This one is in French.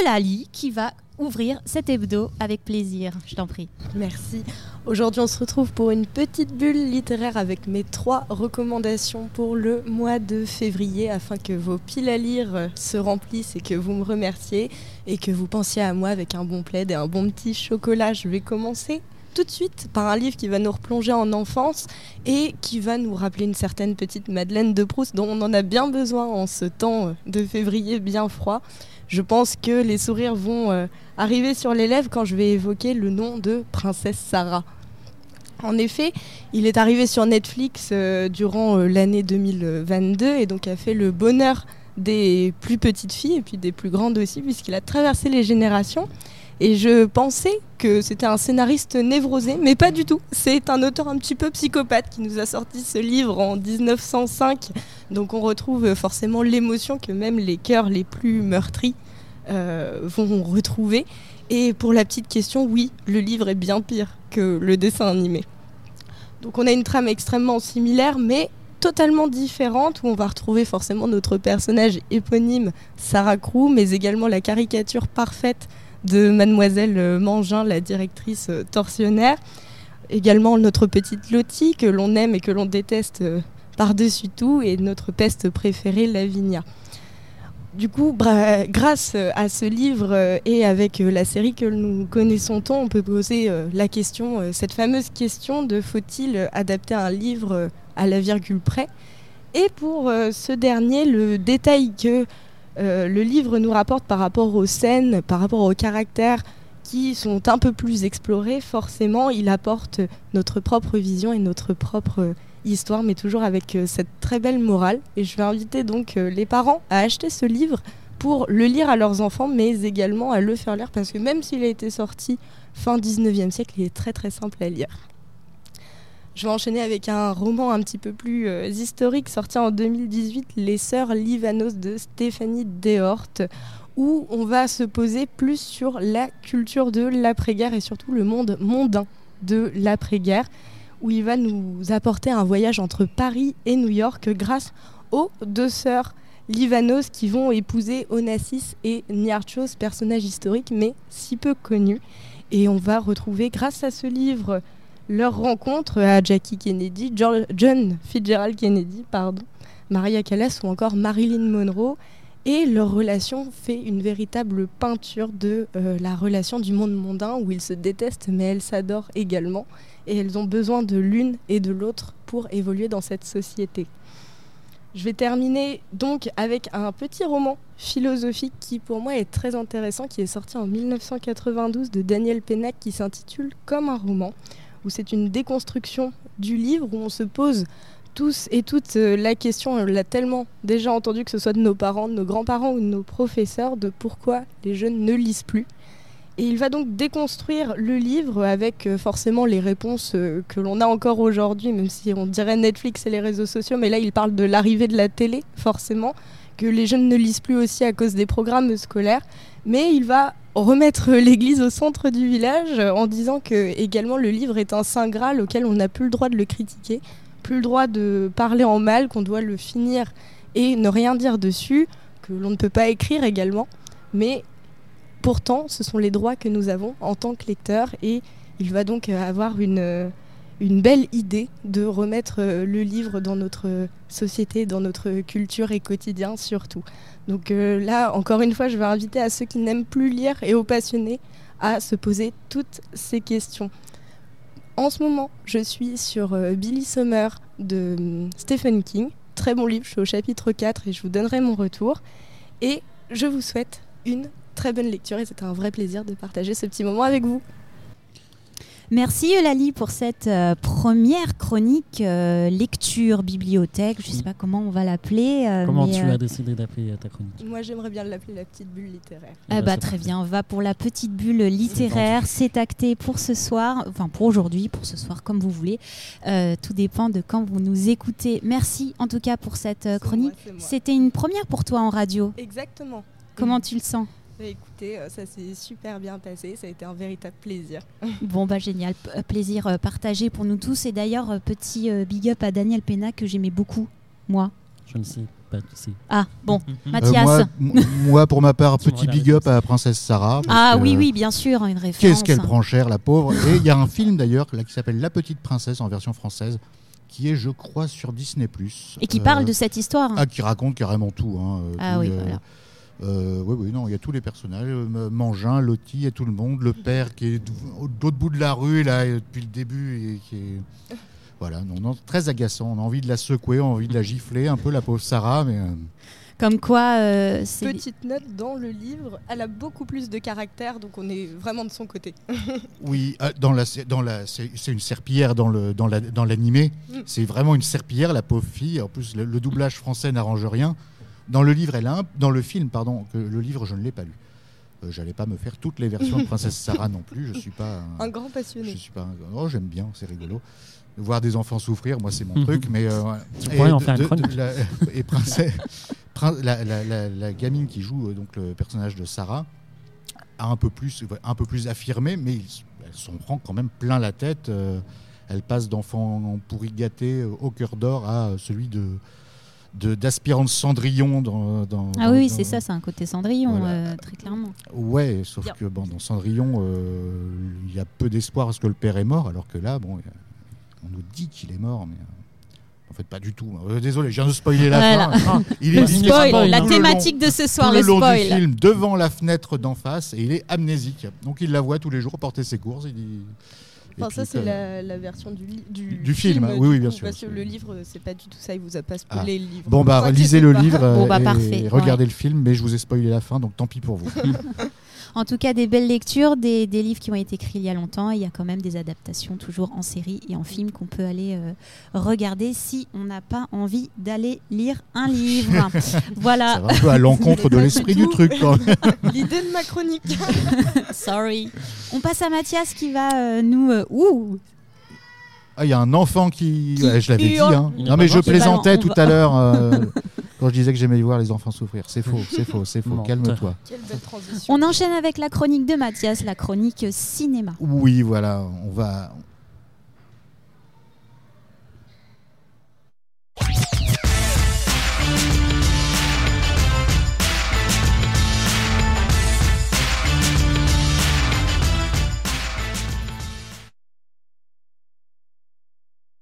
Eulalie qui va ouvrir cet hebdo avec plaisir. Je t'en prie. Merci. Aujourd'hui, on se retrouve pour une petite bulle littéraire avec mes trois recommandations pour le mois de février afin que vos piles à lire se remplissent et que vous me remerciez et que vous pensiez à moi avec un bon plaid et un bon petit chocolat. Je vais commencer tout de suite par un livre qui va nous replonger en enfance et qui va nous rappeler une certaine petite Madeleine de Proust dont on en a bien besoin en ce temps de février bien froid. Je pense que les sourires vont euh, arriver sur les lèvres quand je vais évoquer le nom de Princesse Sarah. En effet, il est arrivé sur Netflix euh, durant euh, l'année 2022 et donc a fait le bonheur des plus petites filles et puis des plus grandes aussi puisqu'il a traversé les générations. Et je pensais que c'était un scénariste névrosé, mais pas du tout. C'est un auteur un petit peu psychopathe qui nous a sorti ce livre en 1905. Donc on retrouve forcément l'émotion que même les cœurs les plus meurtris euh, vont retrouver. Et pour la petite question, oui, le livre est bien pire que le dessin animé. Donc on a une trame extrêmement similaire, mais totalement différente, où on va retrouver forcément notre personnage éponyme, Sarah Crew, mais également la caricature parfaite de mademoiselle euh, Mangin, la directrice euh, torsionnaire. Également notre petite Lottie que l'on aime et que l'on déteste euh, par-dessus tout et notre peste préférée, Lavinia. Du coup, grâce à ce livre et avec la série que nous connaissons tant, on peut poser la question, cette fameuse question de faut-il adapter un livre à la virgule près? Et pour ce dernier, le détail que euh, le livre nous rapporte par rapport aux scènes, par rapport aux caractères qui sont un peu plus explorés, forcément, il apporte notre propre vision et notre propre histoire, mais toujours avec euh, cette très belle morale. Et je vais inviter donc euh, les parents à acheter ce livre pour le lire à leurs enfants, mais également à le faire lire, parce que même s'il a été sorti fin 19e siècle, il est très très simple à lire. Je vais enchaîner avec un roman un petit peu plus euh, historique sorti en 2018, Les Sœurs Livanos de Stéphanie Dehort, où on va se poser plus sur la culture de l'après-guerre et surtout le monde mondain de l'après-guerre, où il va nous apporter un voyage entre Paris et New York grâce aux deux sœurs Livanos qui vont épouser Onassis et Niarchos, personnages historiques mais si peu connus. Et on va retrouver grâce à ce livre leur rencontre à Jackie Kennedy, John Fitzgerald Kennedy, pardon, Maria Callas ou encore Marilyn Monroe. Et leur relation fait une véritable peinture de euh, la relation du monde mondain où ils se détestent mais elles s'adorent également. Et elles ont besoin de l'une et de l'autre pour évoluer dans cette société. Je vais terminer donc avec un petit roman philosophique qui pour moi est très intéressant, qui est sorti en 1992 de Daniel Pennac qui s'intitule Comme un roman où c'est une déconstruction du livre, où on se pose tous et toutes euh, la question, on l'a tellement déjà entendu, que ce soit de nos parents, de nos grands-parents ou de nos professeurs, de pourquoi les jeunes ne lisent plus. Et il va donc déconstruire le livre avec euh, forcément les réponses euh, que l'on a encore aujourd'hui, même si on dirait Netflix et les réseaux sociaux, mais là il parle de l'arrivée de la télé, forcément, que les jeunes ne lisent plus aussi à cause des programmes scolaires, mais il va remettre l'église au centre du village en disant que également le livre est un saint graal auquel on n'a plus le droit de le critiquer, plus le droit de parler en mal, qu'on doit le finir et ne rien dire dessus, que l'on ne peut pas écrire également, mais pourtant ce sont les droits que nous avons en tant que lecteurs et il va donc avoir une une belle idée de remettre euh, le livre dans notre société, dans notre culture et quotidien surtout. Donc euh, là, encore une fois, je vais inviter à ceux qui n'aiment plus lire et aux passionnés à se poser toutes ces questions. En ce moment, je suis sur euh, Billy Summer de hum, Stephen King. Très bon livre, je suis au chapitre 4 et je vous donnerai mon retour. Et je vous souhaite une très bonne lecture et c'était un vrai plaisir de partager ce petit moment avec vous. Merci Eulalie pour cette euh, première chronique euh, lecture bibliothèque. Je ne sais pas comment on va l'appeler. Euh, comment tu as décidé d'appeler ta chronique? Moi j'aimerais bien l'appeler la petite bulle littéraire. Eh bah, très bien, on va pour la petite bulle littéraire. C'est acté pour ce soir, enfin pour aujourd'hui, pour ce soir comme vous voulez. tout dépend de quand vous nous écoutez. Merci en tout cas pour cette chronique. C'était une première pour toi en radio. Exactement. Comment tu le sens? Écoutez, euh, ça s'est super bien passé, ça a été un véritable plaisir. Bon bah génial, euh, plaisir euh, partagé pour nous tous et d'ailleurs petit big up à Daniel Pena que j'aimais beaucoup, moi. Je ne sais pas, tu sais. Ah, bon, Euh, Mathias. moi, pour ma part, petit big up à Princesse Sarah. ah que, oui, oui, bien sûr, une référence. Qu'est-ce qu'elle hein. prend cher, la pauvre. Et il y a un film d'ailleurs qui s'appelle La Petite Princesse en version française, qui est, je crois, sur Disney. Et qui Euh, parle de cette histoire. hein. Ah, qui raconte carrément tout. hein, Ah oui, euh, voilà. Euh, oui, oui, non, il y a tous les personnages. euh, Mangin, Lottie et tout le monde. Le père qui est de l'autre bout de la rue, là, euh, depuis le début, et qui est. Voilà, non, non, très agaçant. On a envie de la secouer, on a envie de la gifler, un peu la pauvre Sarah, mais. euh, Comme quoi, euh, c'est. Petite note dans le livre, elle a beaucoup plus de caractère, donc on est vraiment de son côté. Oui, euh, dans la, dans la, c'est c'est une serpillière dans le, dans la, dans l'animé. Mm. C'est vraiment une serpillière, la pauvre fille. En plus, le, le doublage français n'arrange rien. Dans le livre, elle a un- dans le film, pardon, que le livre, je ne l'ai pas lu. Euh, J'allais pas me faire toutes les versions de Princesse Sarah non plus. Je suis pas. un- Un grand je passionné. suis pas. un- Oh, j'aime bien, c'est rigolo. Voir des enfants souffrir, moi, c'est mon truc. Mais euh. Tu Et pourrais en de- faire une de- chronique. de la- et Princesse- Prin- la, la- la- la gamine qui joue euh, donc le personnage de Sarah a un peu plus, un peu plus affirmé, mais il- elle s'en prend quand même plein la tête. euh, elle passe d'enfant pourri gâté au cœur d'or à celui de de- d'aspirante Cendrillon dans, dans- Ah oui, c'est ça, c'est un côté Cendrillon, Voilà. euh, très clairement. Ouais, sauf Bien. que bon, dans Cendrillon, euh, il y a peu d'espoir parce que le père est mort, alors que là, bon, il on nous dit qu'il est mort, mais euh, en fait pas du tout. Euh, désolé, je viens de spoiler la Voilà. fin. Il Bah, est spoil, la long- thématique de ce soir, tout le, le long spoil. du film devant la fenêtre d'en face et il est amnésique. Donc il la voit tous les jours porter ses courses. Il dit- Enfin, ça, c'est la, la version du, li- du, Du film, oui, oui, bien sûr, Parce que le livre, c'est pas du tout ça, il vous a pas spoilé le livre. Bon bah lisez le pas. livre euh, Bon, bah, et parfait, regardez ouais. le film, mais je vous ai spoilé la fin, donc tant pis pour vous. En tout cas, des belles lectures, des, des livres qui ont été écrits il y a longtemps. Il y a quand même des adaptations toujours en série et en film qu'on peut aller euh, regarder si on n'a pas envie d'aller lire un livre. Ça voilà, va un peu à l'encontre de l'esprit du truc. L'idée de ma chronique. sorry. On passe à Mathias qui va euh, nous... euh, ouh Ah, il y a un enfant qui. Qui Ouais, je l'avais dit. hein. Non, mais je plaisantais tout va- à l'heure euh, quand je disais que j'aimais voir les enfants souffrir. C'est faux, c'est faux, c'est faux. Calme-toi. On enchaîne avec la chronique de Mathias, la chronique cinéma. Oui, voilà, on va,